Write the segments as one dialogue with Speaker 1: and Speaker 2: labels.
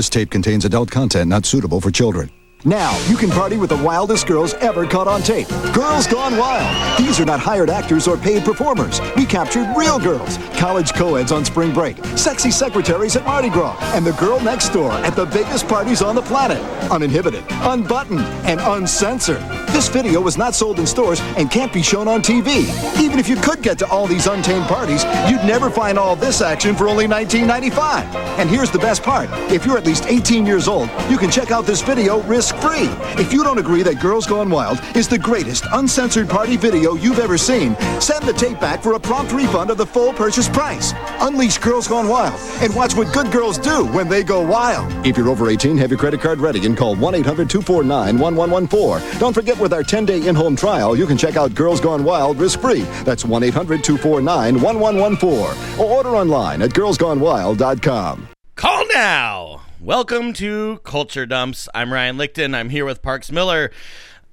Speaker 1: this tape contains adult content not suitable for children.
Speaker 2: Now, you can party with the wildest girls ever caught on tape. Girls Gone Wild. These are not hired actors or paid performers. We captured real girls, college co-eds on spring break, sexy secretaries at Mardi Gras, and the girl next door at the biggest parties on the planet. Uninhibited, unbuttoned, and uncensored. This video was not sold in stores and can't be shown on TV. Even if you could get to all these untamed parties, you'd never find all this action for only $19.95. And here's the best part. If you're at least 18 years old, you can check out this video risk free. If you don't agree that Girls Gone Wild is the greatest uncensored party video you've ever seen, send the tape back for a prompt refund of the full purchase price. Unleash Girls Gone Wild and watch what good girls do when they go wild.
Speaker 1: If you're over 18, have your credit card ready and call 1 800 249 1114. Don't forget, with our 10 day in home trial, you can check out Girls Gone Wild risk free. That's 1 800 249 1114. Or order online at girlsgonewild.com.
Speaker 3: Call now. Welcome to Culture Dumps. I'm Ryan Lichten. I'm here with Parks Miller.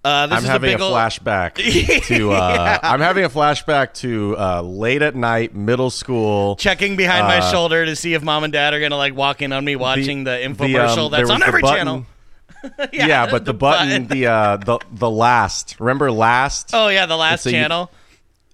Speaker 3: Uh, this
Speaker 4: I'm
Speaker 3: is
Speaker 4: having a,
Speaker 3: big ol-
Speaker 4: flashback to. Uh, I'm having a flashback to uh, late at night, middle school.
Speaker 3: Checking behind my
Speaker 4: Uh,
Speaker 3: shoulder to see if mom and dad are gonna like walk in on me watching the,
Speaker 4: um,
Speaker 3: infomercial
Speaker 4: there
Speaker 3: that's on every
Speaker 4: button-
Speaker 3: channel.
Speaker 4: Yeah, but the, button, the uh, the the last. Remember last?
Speaker 3: Oh yeah, the last channel.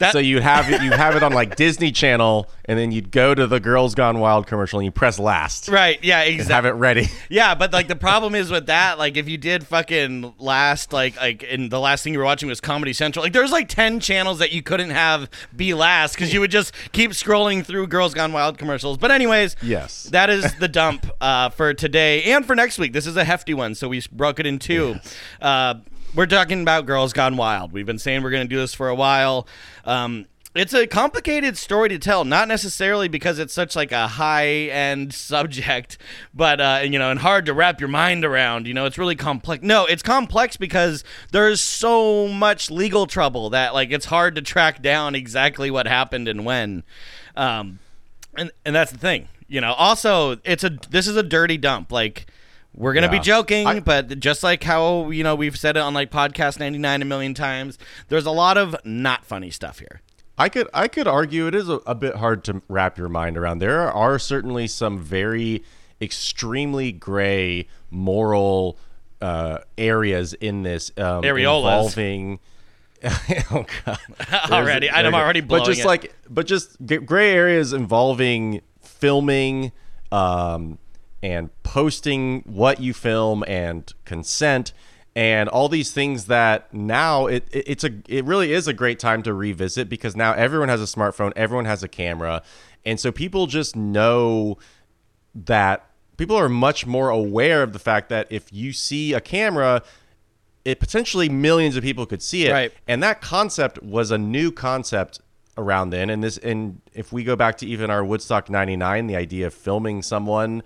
Speaker 3: That
Speaker 4: So you have it. You have it on like Disney Channel, and then you'd go to the Girls Gone Wild commercial, and you press last.
Speaker 3: right? Yeah, exactly.
Speaker 4: Have it ready.
Speaker 3: Yeah, but like the problem is with that, like if you did fucking last, like like and the last thing you were watching was Comedy Central, like there's like ten channels that you couldn't have be last because you would just keep scrolling through Girls Gone Wild commercials. But anyways,
Speaker 4: Yes.
Speaker 3: that is the dump uh, for today and for next week. This is a hefty one, so we broke it in two. Uh, we're talking about Girls Gone Wild. We've been saying we're going to do this for a while. Um, it's a complicated story to tell, not necessarily because it's such like a high end subject, but uh, you know, and hard to wrap your mind around. You know, it's really complex. No, it's complex because there's so much legal trouble that like it's hard to track down exactly what happened and when. Um, and and that's the thing, you know. Also, it's a this is a dirty dump. Like we're gonna be joking,
Speaker 4: I-
Speaker 3: but just like how you know we've said it on like podcast ninety nine a million times, there's a lot of not funny stuff here.
Speaker 4: I could I could argue it is a, a bit hard to wrap your mind around. There are certainly some very extremely gray moral uh, areas in this um,
Speaker 3: Areolas.
Speaker 4: involving. oh god!
Speaker 3: Already,
Speaker 4: There's-
Speaker 3: I'm already blowing
Speaker 4: But just
Speaker 3: it.
Speaker 4: like, but just g- gray areas involving filming, um, and posting what you film and consent and all these things that now it, it it's a it really is a great time to revisit because now everyone has a smartphone, everyone has a camera, and so people just know that people are much more aware of the fact that if you see a camera it potentially millions of people could see it.
Speaker 3: Right.
Speaker 4: and that concept was a new concept around then. And this and if we go back to even our woodstock 99 the idea of filming someone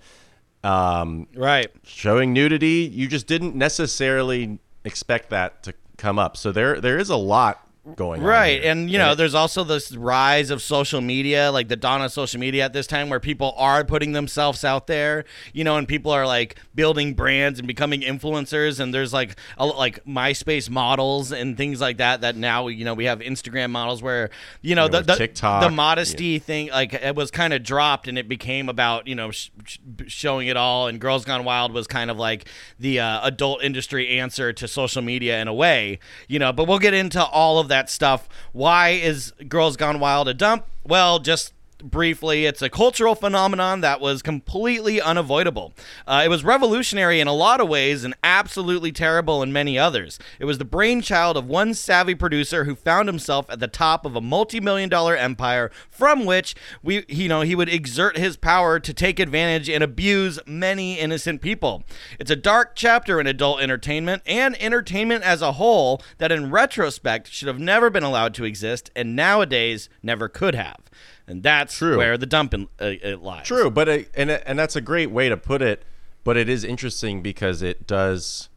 Speaker 4: um,
Speaker 3: Right.
Speaker 4: showing nudity you just didn't necessarily expect that to come up so there there is a lot going
Speaker 3: Right. And, you know, there's also this rise of social media, like the dawn of social media at this time, where people are putting themselves out there, you know, and people are like building brands and becoming influencers. And there's like, a, like MySpace models and things like that, that now, you know, we have Instagram models where, you know,
Speaker 4: Yeah,
Speaker 3: the, the,
Speaker 4: TikTok,
Speaker 3: the modesty thing, like it was kind of dropped and it became about, you know, sh- sh- showing it all. And Girls Gone Wild was kind of like the uh, adult industry answer to social media in a way, you know, but we'll get into all of that stuff. Why is Girls Gone Wild a dump? Well, just briefly, it's a cultural phenomenon that was completely unavoidable. Uh, it was revolutionary in a lot of ways and absolutely terrible in many others. It was the brainchild of one savvy producer who found himself at the top of a multi-million dollar empire from which we you know he would exert his power to take advantage and abuse many innocent people. It's a dark chapter in adult entertainment and entertainment as a whole that in retrospect should have never been allowed to exist and nowadays never could have. And that's
Speaker 4: True.
Speaker 3: where the dump in, uh, it lies.
Speaker 4: True, but it, and and that's a great way to put it. But it is interesting because it does.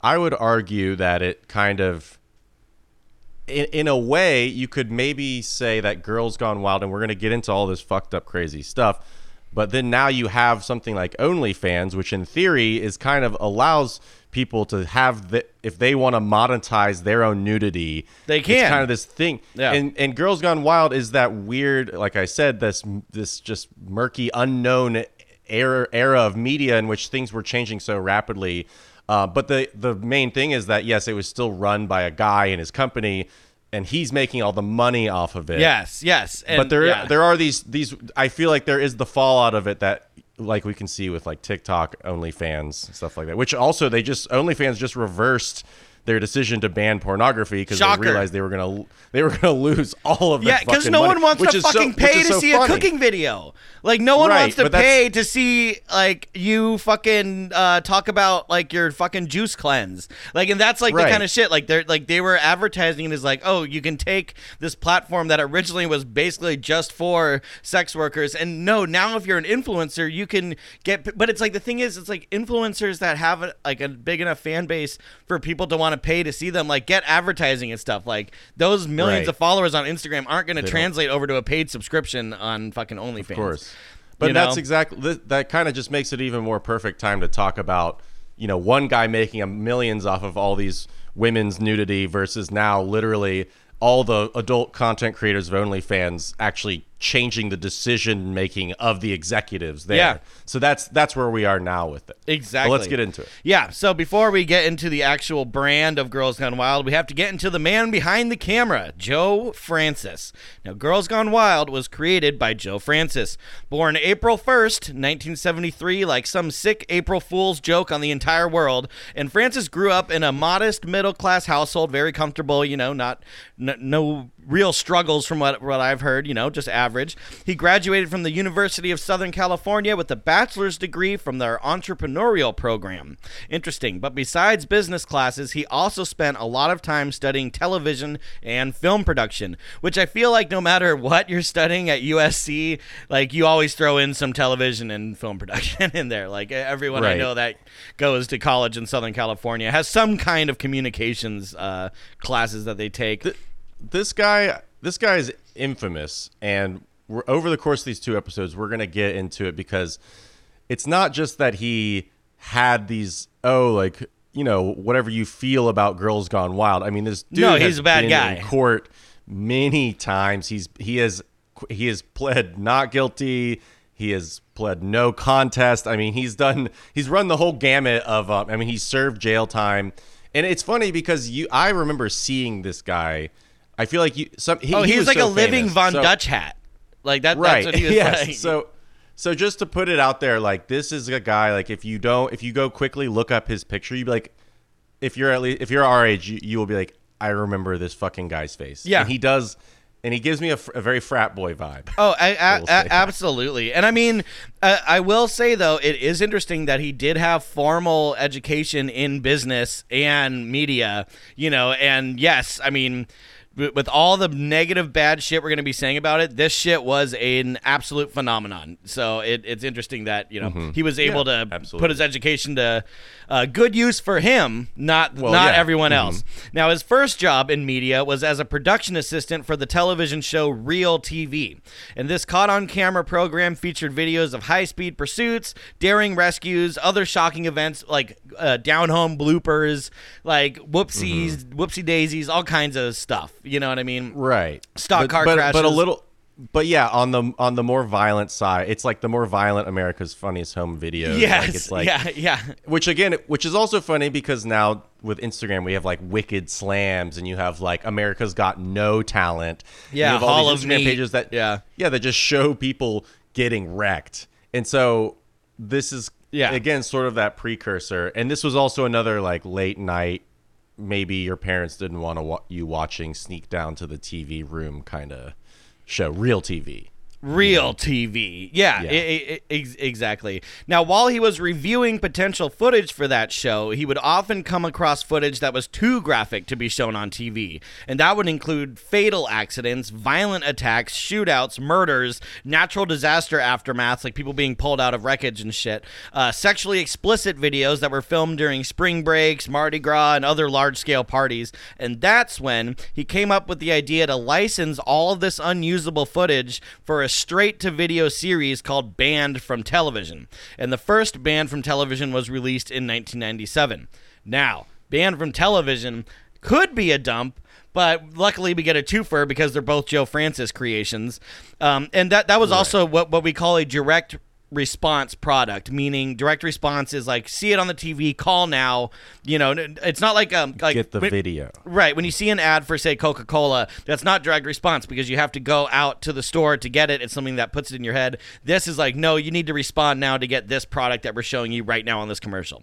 Speaker 4: I would argue that it kind of, in, in a way, you could maybe say that Girls Gone Wild, and we're going to get into all this fucked up, crazy stuff. But then now you have something like OnlyFans, which in theory is kind of allows people to have the if they want to monetize their own nudity,
Speaker 3: They
Speaker 4: can't.
Speaker 3: It's
Speaker 4: kind of this thing.
Speaker 3: Yeah.
Speaker 4: And and Girls Gone Wild is that weird, like I said, this this just murky, unknown era era of media in which things were changing so rapidly. Uh, but the the main thing is that yes, it was still run by a guy and his company, and he's making all the money off of it.
Speaker 3: Yes, yes. And,
Speaker 4: but there
Speaker 3: yeah.
Speaker 4: there are these these. I feel like there is the fallout of it that like we can see with like TikTok, OnlyFans, stuff like that. Which also they just OnlyFans just reversed their decision to ban pornography because they realized they were gonna they were gonna lose all of
Speaker 3: Yeah, because no
Speaker 4: money,
Speaker 3: one wants to
Speaker 4: is so-
Speaker 3: fucking pay to
Speaker 4: so
Speaker 3: see
Speaker 4: funny.
Speaker 3: a cooking video. Like no one
Speaker 4: Right,
Speaker 3: wants to pay to see like you fucking uh, talk about like your fucking juice cleanse. Like, and that's like the kind of shit. Like they're like they were advertising it as like, oh, you can take this platform that originally was basically just for sex workers, and no, now if you're an influencer, you can get. But it's like the thing is, it's like influencers that have a, like a big enough fan base for people to want to pay to see them. Like get advertising and stuff. Like those millions
Speaker 4: Right.
Speaker 3: of followers on Instagram aren't going to
Speaker 4: don't.
Speaker 3: translate over to a paid subscription on fucking OnlyFans.
Speaker 4: Of course. But
Speaker 3: You
Speaker 4: that's
Speaker 3: know?
Speaker 4: exactly that, that kind of just makes it even more perfect time to talk about, you know, one guy making a millions off of all these women's nudity versus now literally all the adult content creators of OnlyFans actually changing the decision making of the executives there.
Speaker 3: Yeah.
Speaker 4: So that's that's where we are now with it.
Speaker 3: Exactly.
Speaker 4: But let's get into it.
Speaker 3: Yeah. So before we get into the actual brand of Girls Gone Wild, we have to get into the man behind the camera, Joe Francis. Now, Girls Gone Wild was created by Joe Francis, born April 1st, 1973, like some sick April Fool's joke on the entire world. And Francis grew up in a modest middle class household, very comfortable, you know, not n- no real struggles from what, what I've heard, you know, just average. He graduated from the University of Southern California with a bachelor's degree from their entrepreneurial program. Interesting. But besides business classes, he also spent a lot of time studying television and film production, which I feel like no matter what you're studying at USC, like you always throw in some television and film production in there. Like everyone I know that goes to college in Southern California has some kind of communications uh, classes that they take.
Speaker 4: This guy this guy is infamous and we're over the course of these two episodes we're going to get into it because it's not just that he had these oh like you know whatever you feel about girls gone wild. I mean this dude
Speaker 3: No,
Speaker 4: has
Speaker 3: he's a bad
Speaker 4: been
Speaker 3: guy.
Speaker 4: in court many times. He's he has he has pled not guilty. He has pled no contest. I mean he's done he's run the whole gamut of um, i mean he's served jail time. And it's funny because you i remember seeing this guy i feel like you some he,
Speaker 3: oh,
Speaker 4: he
Speaker 3: he's
Speaker 4: was
Speaker 3: like
Speaker 4: so
Speaker 3: a living
Speaker 4: famous.
Speaker 3: Von
Speaker 4: So-
Speaker 3: Dutch hat. Like that.
Speaker 4: right
Speaker 3: That's what he was
Speaker 4: yes
Speaker 3: like.
Speaker 4: so so just to put it out there like this is a guy like if you don't if you go quickly look up his picture you'd be like if you're at least if you're our age you, you will be like i remember this fucking guy's face
Speaker 3: Yeah.
Speaker 4: and he does and he gives me a, a very frat boy vibe
Speaker 3: Oh, I, I,
Speaker 4: say.
Speaker 3: absolutely. And I mean, uh, I will say though, it is interesting that he did have formal education in business and media. You know, and yes, I mean. With all the negative, bad shit we're going to be saying about it, this shit was an absolute phenomenon. So it, it's interesting that you know he was able
Speaker 4: Mm-hmm. Yeah,
Speaker 3: to
Speaker 4: absolutely.
Speaker 3: put his education to uh, good use for him, not
Speaker 4: Well,
Speaker 3: not
Speaker 4: yeah. Mm-hmm.
Speaker 3: everyone else. Now, his first job in media was as a production assistant for the television show Real TV. And this caught on camera program featured videos of high speed pursuits, daring rescues, other shocking events like uh, down home bloopers, like whoopsies, whoopsie daisies, all kinds of stuff. You know what I mean?
Speaker 4: right
Speaker 3: Stock
Speaker 4: but,
Speaker 3: car
Speaker 4: but, but a little but yeah on the on the more violent side it's like the more violent america's funniest home videos
Speaker 3: Yes.
Speaker 4: like it's like
Speaker 3: yeah. Yeah.
Speaker 4: which again which is also funny because now with instagram we have like wicked slams and you have like america's got no talent
Speaker 3: Yeah,
Speaker 4: you have all these
Speaker 3: of
Speaker 4: instagram pages that
Speaker 3: Yeah.
Speaker 4: yeah that just show people getting wrecked and so this is
Speaker 3: Yeah.
Speaker 4: again sort of that precursor and this was also another like late night maybe your parents didn't want to wa- you watching sneak down to the tv room kind of show real tv
Speaker 3: Real TV. Yeah,
Speaker 4: Yeah.
Speaker 3: i- i- i- ex- exactly. Now, while he was reviewing potential footage for that show, he would often come across footage that was too graphic to be shown on TV. And that would include fatal accidents, violent attacks, shootouts, murders, natural disaster aftermaths, like people being pulled out of wreckage and shit, uh, sexually explicit videos that were filmed during spring breaks, Mardi Gras, and other large scale parties. And that's when he came up with the idea to license all of this unusable footage for a straight to video series called Banned from Television. And the first Banned from Television was released in 1997. Now, banned from television could be a dump, but luckily we get a twofer because they're both Joe Francis creations. Um, and that that was also what what we call a direct response product meaning direct response is like see it on the tv call now you know it's not like um like
Speaker 4: Get the
Speaker 3: when-
Speaker 4: video.
Speaker 3: Right. When you see an ad for, say, Coca Cola, that's not direct response because you have to go out to the store to get it. It's something that puts it in your head. This is like, no, you need to respond now to get this product that we're showing you right now on this commercial.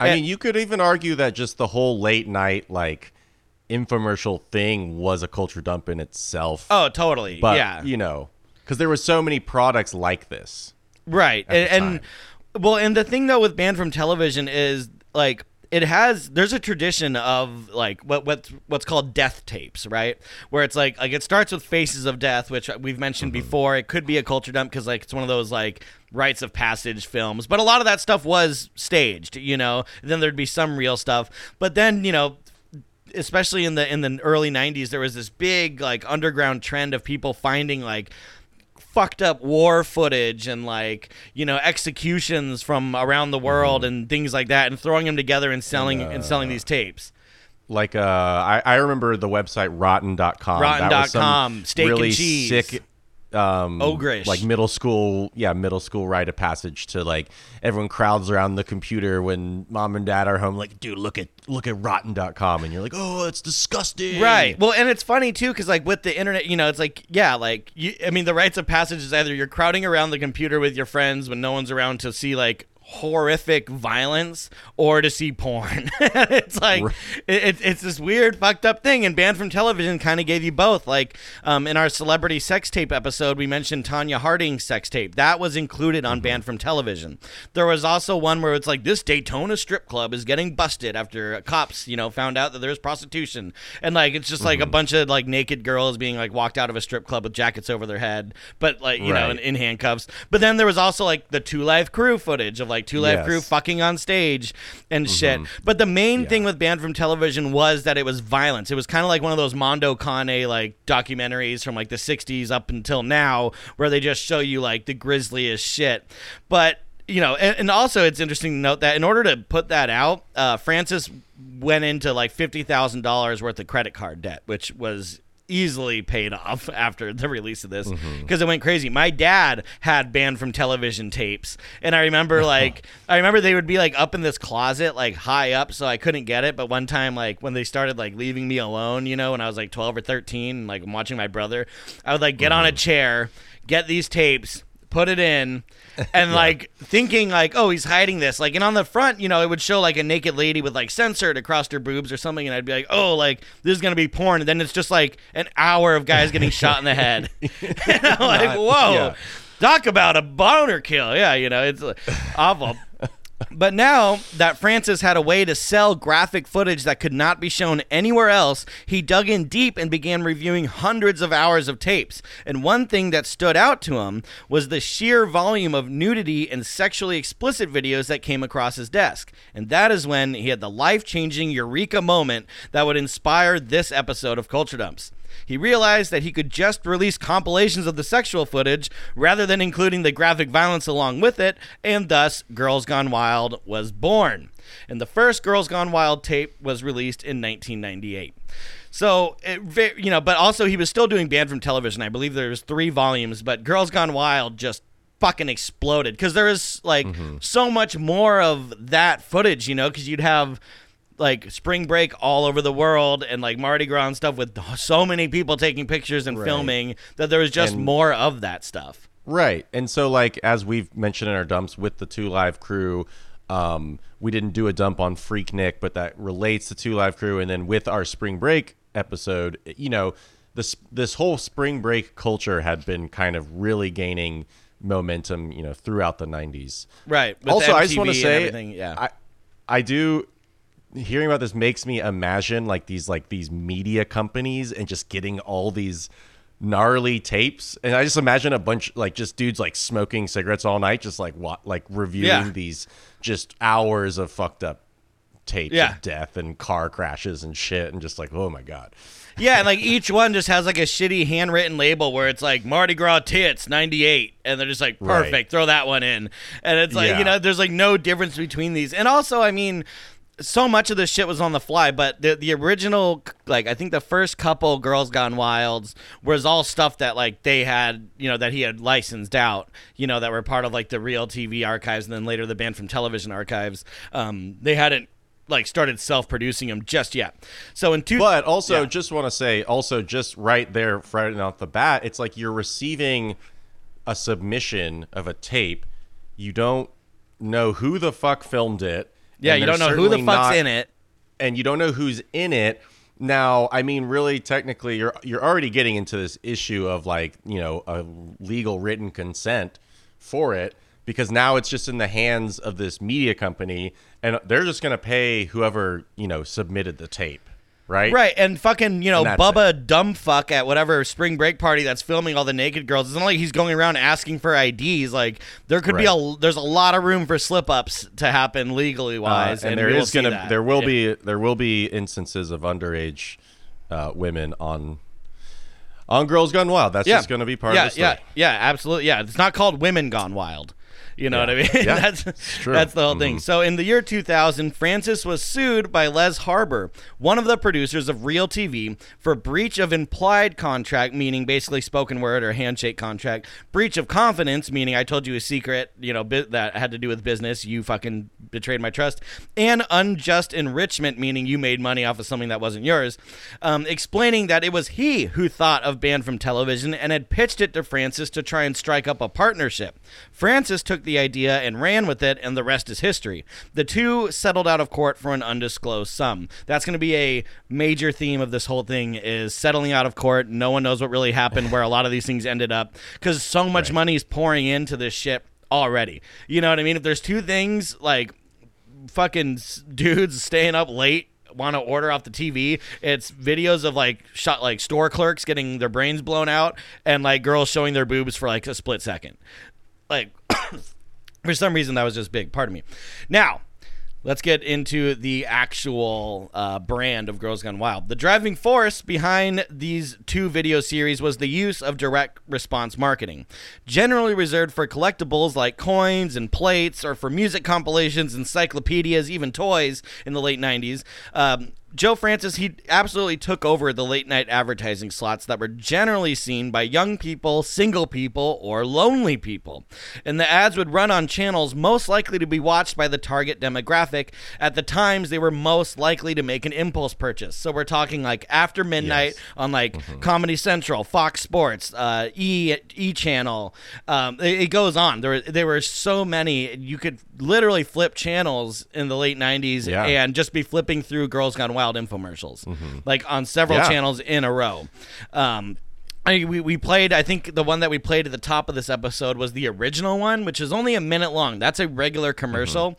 Speaker 4: I
Speaker 3: And-
Speaker 4: mean, you could even argue that just the whole late night like infomercial thing was a culture dump in itself.
Speaker 3: oh, totally.
Speaker 4: but
Speaker 3: yeah.
Speaker 4: you know, because there were so many products like this.
Speaker 3: Right. And, and well, and the thing though with banned from television is like it has there's a tradition of like what what's what's called death tapes, right? Where it's like like it starts with Faces of Death, which we've mentioned before. It could be a culture dump because like it's one of those like rites of passage films, but a lot of that stuff was staged, you know. then there'd be some real stuff, but then you know especially in the in the early 90s there was this big like underground trend of people finding like fucked up war footage and like you know executions from around the world and things like that and throwing them together and selling and selling these tapes
Speaker 4: Like uh, I, I remember the website Rotten.com. That was some
Speaker 3: Rotten.com, steak and cheese.
Speaker 4: sick, um,
Speaker 3: Ogrish.
Speaker 4: like middle school, yeah, middle school rite of passage to like everyone crowds around the computer when mom and dad are home. Like, dude, look at look at Rotten.com, and you're like, oh, it's disgusting.
Speaker 3: Right. Well, and it's funny too, because like with the internet, you know, it's like yeah, like you. I mean, the rites of passage is either you're crowding around the computer with your friends when no one's around to see like horrific violence or to see porn. it's like it, it's it's this weird fucked up thing and banned from television kind of gave you both. Like um, in our celebrity sex tape episode, we mentioned Tonya Harding's sex tape. That was included on banned from television. There was also one where it's like this Daytona strip club is getting busted after cops, you know, found out that there's prostitution. And like it's just like a bunch of like naked girls being like walked out of a strip club with jackets over their head, but like, you know, in, in handcuffs. But then there was also like the Two Live Crew footage of like Two Live
Speaker 4: Yes.
Speaker 3: Crew fucking on stage and shit. But the main thing with banned from television was that it was violence. It was kind of like one of those Mondo Cane like documentaries from like the 60s up until now where they just show you like the grisliest shit. But you know, and, and also it's interesting to note that in order to put that out, uh, Francis went into like fifty thousand dollars worth of credit card debt, which was easily paid off after the release of this mm-hmm. because it went crazy. My dad had banned from television tapes, and I remember like I remember they would be like up in this closet, like high up, so I couldn't get it. But one time, like when they started like leaving me alone, you know, when I was like twelve or thirteen, and, like I'm watching my brother, I would like get on a mm-hmm. chair, get these tapes, put it in. And like thinking like, oh, he's hiding this. Like, and on the front, you know, it would show like a naked lady with like censored across her boobs or something, and I'd be like, oh, like this is gonna be porn. And then it's just like an hour of guys getting shot in the head. and I'm like,
Speaker 4: Not-
Speaker 3: whoa,
Speaker 4: yeah.
Speaker 3: talk about a boner kill. Yeah, you know, it's awful. But now that Francis had a way to sell graphic footage that could not be shown anywhere else, he dug in deep and began reviewing hundreds of hours of tapes. And one thing that stood out to him was the sheer volume of nudity and sexually explicit videos that came across his desk. And that is when he had the life changing eureka moment that would inspire this episode of Culture Dumps. He realized that he could just release compilations of the sexual footage rather than including the graphic violence along with it, and thus Girls Gone Wild was born. And the first Girls Gone Wild tape was released in 1998. So, it, you know, but also he was still doing banned from television. I believe there was three volumes, but Girls Gone Wild just fucking exploded because there is like mm-hmm. so much more of that footage, you know, because you'd have like spring break all over the world and like Mardi Gras and stuff with so many people taking pictures and filming that there was just
Speaker 4: And-
Speaker 3: more of that stuff.
Speaker 4: Right. And so like as we've mentioned in our dumps with the two live crew, um, we didn't do a dump on Freaknik, but that relates to two live crew. And then with our spring break episode, you know, this this whole spring break culture had been kind of really gaining momentum, you know, throughout the nineties.
Speaker 3: Right. with
Speaker 4: Also, I just want to say,
Speaker 3: everything, yeah.
Speaker 4: I I do hearing about this makes me imagine like these like these media companies and just getting all these gnarly tapes and i just imagine a bunch like just dudes like smoking cigarettes all night just like what like reviewing
Speaker 3: Yeah.
Speaker 4: these just hours of fucked up tapes
Speaker 3: Yeah.
Speaker 4: of death and car crashes and shit and just like oh my god
Speaker 3: yeah, and like each one just has like a shitty handwritten label where it's like Mardi Gras tits 98 and they're just like perfect,
Speaker 4: Right.
Speaker 3: throw that one in. And it's like,
Speaker 4: Yeah.
Speaker 3: you know, there's like no difference between these. And also, I mean, so much of this shit was on the fly, but the the original like I think the first couple Girls Gone Wilds was all stuff that like they had you know that he had licensed out you know that were part of like the real TV archives and then later the banned from television archives. Um, they hadn't like started self-producing them just yet. So in two,
Speaker 4: But also,
Speaker 3: Yeah.
Speaker 4: just want to say, also, just right there, right off the bat, it's like you're receiving a submission of a tape. You don't know who the fuck filmed it.
Speaker 3: Yeah, you don't know who the fuck's
Speaker 4: not-
Speaker 3: in it.
Speaker 4: and you don't know who's in it. Now, I mean, really, technically, you're you're already getting into this issue of like you know a legal written consent for it because now it's just in the hands of this media company, and they're just gonna pay whoever you know submitted the tape, right?
Speaker 3: Right, and fucking, you know,
Speaker 4: And
Speaker 3: Bubba dumb fuck at whatever spring break party that's filming all the naked girls. It's not like he's going around asking for IDs. Like there could be a there's a lot of room for slip ups to happen legally
Speaker 4: Uh,
Speaker 3: wise,
Speaker 4: and, there is gonna there will
Speaker 3: Yeah.
Speaker 4: be there will be instances of underage uh, women on on Girls Gone Wild. That's just gonna be part
Speaker 3: yeah,
Speaker 4: of the story.
Speaker 3: Yeah, yeah, absolutely. Yeah, it's not called Women Gone Wild. You know
Speaker 4: Yeah.
Speaker 3: what I mean?
Speaker 4: Yeah,
Speaker 3: that's
Speaker 4: true. Mm-hmm.
Speaker 3: that's the whole thing. So in the year 2000, Francis was sued by Les Harbor, one of the producers of Real TV, for breach of implied contract, meaning basically spoken word or handshake contract, breach of confidence, meaning I told you a secret, you know, bit that had to do with business, you fucking betrayed my trust, and unjust enrichment, meaning you made money off of something that wasn't yours, um, explaining that it was he who thought of banned from television and had pitched it to Francis to try and strike up a partnership. Francis took the idea and ran with it, and the rest is history. The two settled out of court for an undisclosed sum. That's going to be a major theme of this whole thing: is settling out of court. No one knows what really happened, where a lot of these things ended up, because so much money is pouring into this shit already. You know what I mean? If there's two things like fucking dudes staying up late want to order off the TV. It's videos of like shot like store clerks getting their brains blown out and like girls showing their boobs for like a split second. Like for some reason that was just big. Pardon me. Now, let's get into the actual uh, brand of Girls Gone Wild. The driving force behind these two video series was the use of direct response marketing, generally reserved for collectibles like coins and plates, or for music compilations, encyclopedias, even toys in the late 90s. Um, Joe Francis, he absolutely took over the late night advertising slots that were generally seen by young people, single people, or lonely people. And the ads would run on channels most likely to be watched by the target demographic at the times they were most likely to make an impulse purchase. So we're talking like after midnight on like Comedy Central, Fox Sports, uh, E E Channel. Um, it, it goes on. There, there were so many. You could literally flip channels in the late 90s
Speaker 4: Yeah.
Speaker 3: and just be flipping through Girls Gone Wild infomercials, like on several
Speaker 4: Yeah.
Speaker 3: channels in a row. Um, I, we, we played, I think the one that we played at the top of this episode was the original one, which is only a minute long. That's a regular commercial.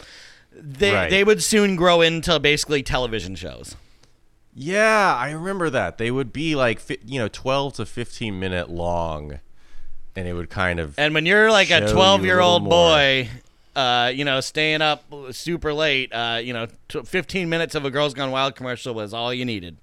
Speaker 3: They,
Speaker 4: Right.
Speaker 3: they would soon grow into basically television shows.
Speaker 4: Yeah, I remember that. They would be like, you know, 12 to 15 minute long, and it would kind of.
Speaker 3: And when you're like a 12 year old boy, uh, you know, staying up super late, uh, you know, t- 15 minutes of a Girls Gone Wild commercial was all you needed.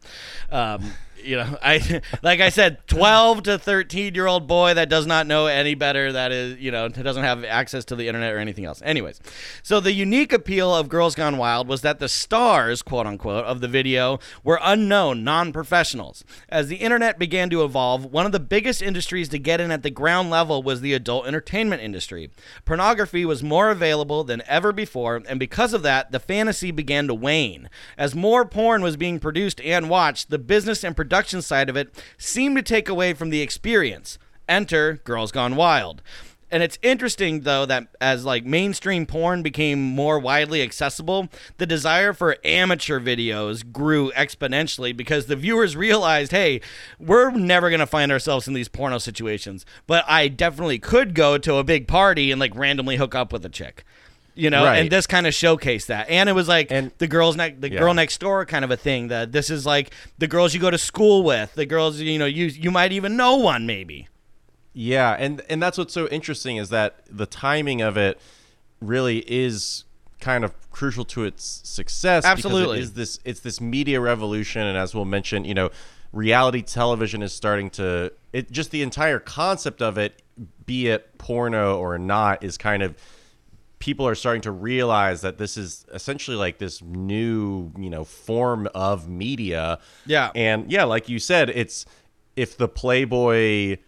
Speaker 3: Um, you know, I like I said, 12 to 13 year old boy that does not know any better, that is, you know, doesn't have access to the internet or anything else. Anyways, so the unique appeal of Girls Gone Wild was that the stars, quote unquote, of the video were unknown, non professionals. As the internet began to evolve, one of the biggest industries to get in at the ground level was the adult entertainment industry. Pornography was more available than ever before, and because of that, the fantasy began to wane. As more porn was being produced and watched, the business and production side of it seemed to take away from the experience. Enter Girls Gone Wild. And it's interesting though that as like mainstream porn became more widely accessible, the desire for amateur videos grew exponentially because the viewers realized, hey, we're never gonna find ourselves in these porno situations, but I definitely could go to a big party and like randomly hook up with a chick. You know,
Speaker 4: Right.
Speaker 3: and this kind of showcased that. And it was like
Speaker 4: And-
Speaker 3: the girls next the
Speaker 4: Yeah.
Speaker 3: girl next door kind of a thing that this is like the girls you go to school with, the girls you know, you you might even know one maybe.
Speaker 4: Yeah, and and that's what's so interesting is that the timing of it really is kind of crucial to its success.
Speaker 3: Absolutely.
Speaker 4: because it is this it's this media revolution, and as we'll mention, you know, reality television is starting to it just the entire concept of it, be it porno or not, is kind of people are starting to realize that this is essentially like this new, you know, form of media.
Speaker 3: Yeah.
Speaker 4: And yeah, like you said, it's if the Playboy,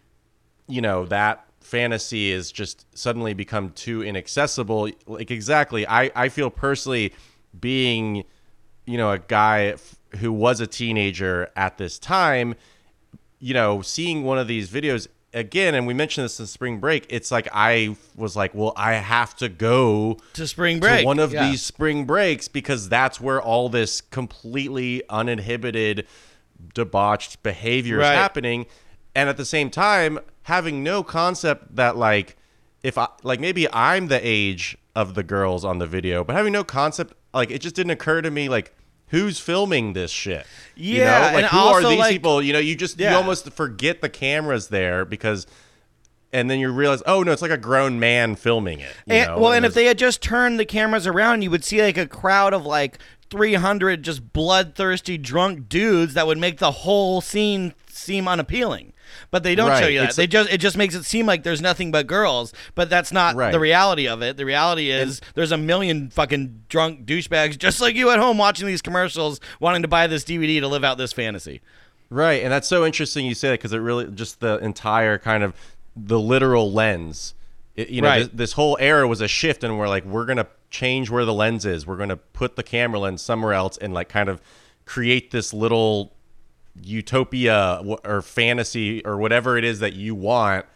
Speaker 4: you know, that fantasy is just suddenly become too inaccessible. Like exactly, I I feel personally being, you know, a guy f- who was a teenager at this time, you know, seeing one of these videos again, and we mentioned this in spring break. It's like I was like, well, I have to go
Speaker 3: To spring break.
Speaker 4: to one of
Speaker 3: yeah.
Speaker 4: these spring breaks because that's where all this completely uninhibited debauched behavior
Speaker 3: Right.
Speaker 4: is happening and at the same time having no concept that like if i like maybe i'm the age of the girls on the video but having no concept like it just didn't occur to me like who's filming this shit you
Speaker 3: Yeah,
Speaker 4: know like
Speaker 3: and
Speaker 4: who are these
Speaker 3: like-
Speaker 4: people you know you just
Speaker 3: Yeah.
Speaker 4: you almost forget the cameras there because and then you realize oh no it's like a grown man filming it you
Speaker 3: And,
Speaker 4: know?
Speaker 3: well, and if they had just turned the cameras around, you would see like a crowd of like 300 just bloodthirsty drunk dudes that would make the whole scene seem unappealing. But they don't show you that.
Speaker 4: it's-
Speaker 3: They just it just makes it seem like there's nothing but girls, but that's not
Speaker 4: Right.
Speaker 3: the reality of it. The reality is there's a million fucking drunk douchebags just like you at home watching these commercials wanting to buy this DVD to live out this fantasy.
Speaker 4: Right, and that's so interesting you say that because it really just the entire kind of the literal lens. It, you know,
Speaker 3: Right.
Speaker 4: this, this whole era was a shift, and we're like, we're gonna change where the lens is. We're gonna put the camera lens somewhere else, and like kind of create this little utopia or fantasy or whatever it is that you want,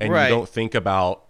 Speaker 4: and
Speaker 3: Right.
Speaker 4: you don't think about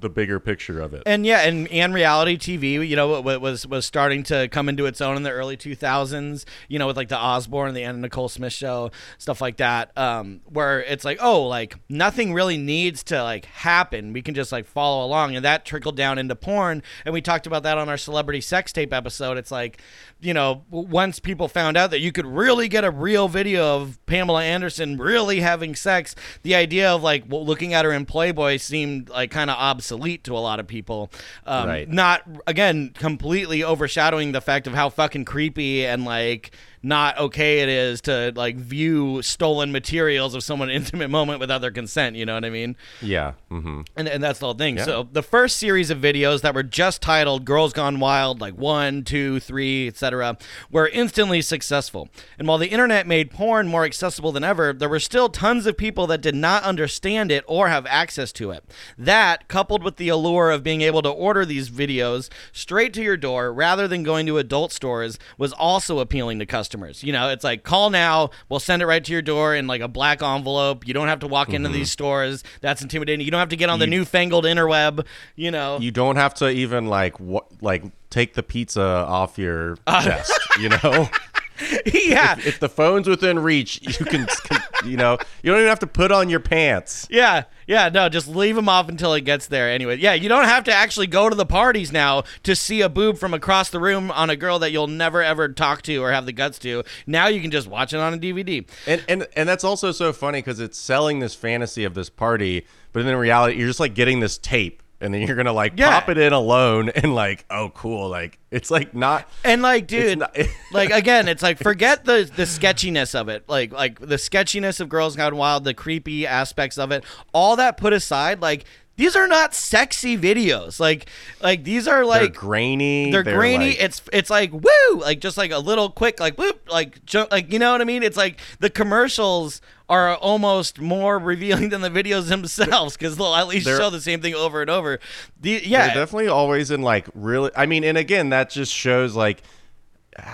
Speaker 4: the bigger picture of it.
Speaker 3: And yeah, and and reality TV, you know, wa- was was starting to come into its own in the early 2000s. You know, with like the Osbourne, and the Anna Nicole Smith show, stuff like that, um, where it's like, oh, like nothing really needs to like happen. We can just like follow along, and that trickled down into porn. And we talked about that on our celebrity sex tape episode. It's like, you know, once people found out that you could really get a real video of Pamela Anderson really having sex, the idea of like looking at her in Playboy seemed like kind of obsolete to a lot of people. Um,
Speaker 4: Right.
Speaker 3: Not again completely overshadowing the fact of how fucking creepy and like not okay it is to like view stolen materials of someone's intimate moment without their consent. You know what I mean?
Speaker 4: yeah, hmm
Speaker 3: And, and that's the whole thing.
Speaker 4: Yeah.
Speaker 3: So the first series of videos that were just titled "Girls Gone Wild," like one, two, three, etc., were instantly successful. And while the internet made porn more accessible than ever, there were still tons of people that did not understand it or have access to it. That, coupled with the allure of being able to order these videos straight to your door rather than going to adult stores, was also appealing to customers. You know, it's like call now, we'll send it right to your door in like a black envelope. You don't have to walk into
Speaker 4: Mm-hmm.
Speaker 3: these stores. That's intimidating. You don't have to get on the newfangled interweb. You know,
Speaker 4: you don't have to even like what like take the pizza off your
Speaker 3: Uh,
Speaker 4: chest. You know.
Speaker 3: yeah,
Speaker 4: if the phone's within reach, you can, you know, you don't even have to put on your pants.
Speaker 3: yeah, yeah. No, just leave them off until it gets there. Anyway, yeah, you don't have to actually go to the parties now to see a boob from across the room on a girl that you'll never ever talk to or have the guts to. Now you can just watch it on a DVD.
Speaker 4: And and and that's also so funny because it's selling this fantasy of this party, but in reality, you're just like getting this tape. And then you're gonna like
Speaker 3: Yeah.
Speaker 4: pop it in alone and like, oh cool, like it's like not
Speaker 3: And like, dude,
Speaker 4: not-
Speaker 3: like again, it's like forget the the sketchiness of it, like like the sketchiness of Girls Gone Wild, the creepy aspects of it. All that put aside, like these are not sexy videos. Like like these are like they're
Speaker 4: grainy.
Speaker 3: they're, grainy.
Speaker 4: like-
Speaker 3: it's it's like woo, like just like a little quick, like whoop, like ju- like you know what I mean. It's like the commercials are almost more revealing than the videos themselves because they'll at least show the same thing over and over. The,
Speaker 4: they're
Speaker 3: yeah,
Speaker 4: definitely always in like really. I mean, and again, that just shows like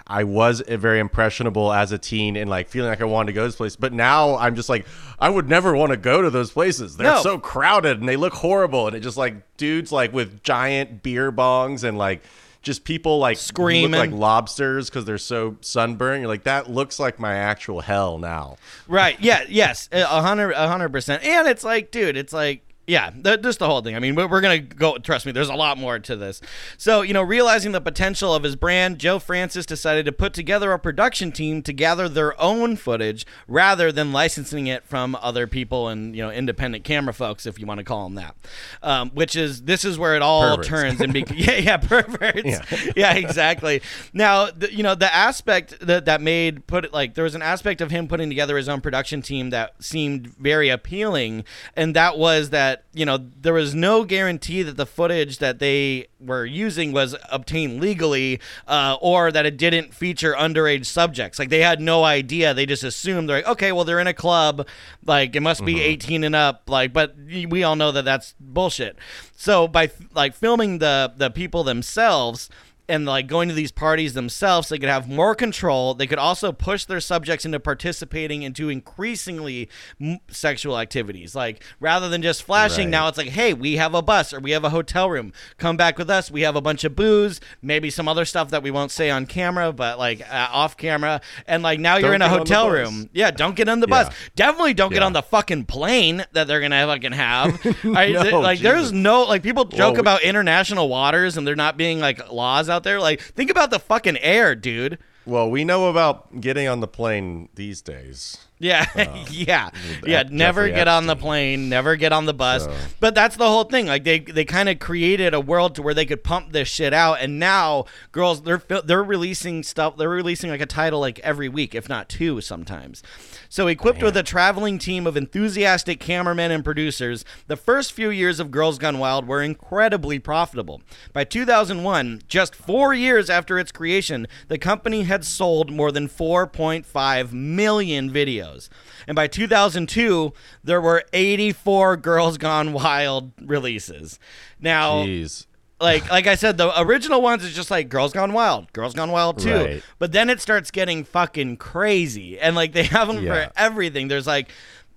Speaker 4: I was a very impressionable as a teen and like feeling like I wanted to go to this place. But now I'm just like, I would never want to go to those places. They're
Speaker 3: No.
Speaker 4: so crowded and they look horrible. And it just like dudes like with giant beer bongs and like just people like
Speaker 3: Screaming.
Speaker 4: look like lobsters because they're so sunburned. You're like, that looks like my actual hell now.
Speaker 3: Right. Yeah. Yes. A hundred. A hundred percent. And it's like, dude, it's like. Yeah, th- just the whole thing. I mean, we're, we're gonna go. Trust me, there's a lot more to this. So, you know, realizing the potential of his brand, Joe Francis decided to put together a production team to gather their own footage rather than licensing it from other people and you know independent camera folks, if you want to call them that. Um, which is this is where it all
Speaker 4: Perverts.
Speaker 3: turns and be- yeah, yeah, perverts.
Speaker 4: Yeah.
Speaker 3: yeah, exactly. Now, the, you know, the aspect that that made put it like there was an aspect of him putting together his own production team that seemed very appealing, and that was that that you know there was no guarantee that the footage that they were using was obtained legally, uh, or that it didn't feature underage subjects. Like they had no idea. They just assumed they're like, okay, well they're in a club, like it must be 18 and up. Like, but we all know that that's bullshit. So by like filming the the people themselves and like going to these parties themselves they could have more control. They could also push their subjects into participating into increasingly m- sexual activities. Like rather than just flashing
Speaker 4: Right.
Speaker 3: now it's like hey we have a bus or we have a hotel room. Come back with us. We have a bunch of booze maybe some other stuff that we won't say on camera but like uh, off camera. And like now you're in a
Speaker 4: get on the
Speaker 3: hotel room. Yeah don't get on the bus.
Speaker 4: Yeah.
Speaker 3: definitely don't get on the fucking plane that they're gonna fucking have. I,
Speaker 4: No,
Speaker 3: like there's no like people joke
Speaker 4: we-
Speaker 3: about international waters and there not being like laws out there. Like think about the fucking air, dude.
Speaker 4: Well, we know about getting on the plane these days.
Speaker 3: Yeah, uh, yeah,
Speaker 4: yeah.
Speaker 3: Never
Speaker 4: Jeffrey
Speaker 3: get on the plane. Never get on the bus.
Speaker 4: So-
Speaker 3: But that's the whole thing. Like they they kind of created a world to where they could pump this shit out, and now girls they're they're releasing stuff. They're releasing like a title like every week, if not two sometimes. So equipped with a traveling team of enthusiastic cameramen and producers, the first few years of Girls Gone Wild were incredibly profitable. By 2001, just four years after its creation, the company had sold more than 4.5 million videos. And by 2002, there were 84 Girls Gone Wild releases. Now,
Speaker 4: Jeez.
Speaker 3: like like I said, the original ones is just like Girls Gone Wild, Girls Gone Wild 2.
Speaker 4: Right.
Speaker 3: But then it starts getting fucking crazy. And like they have them
Speaker 4: Yeah.
Speaker 3: for everything. There's like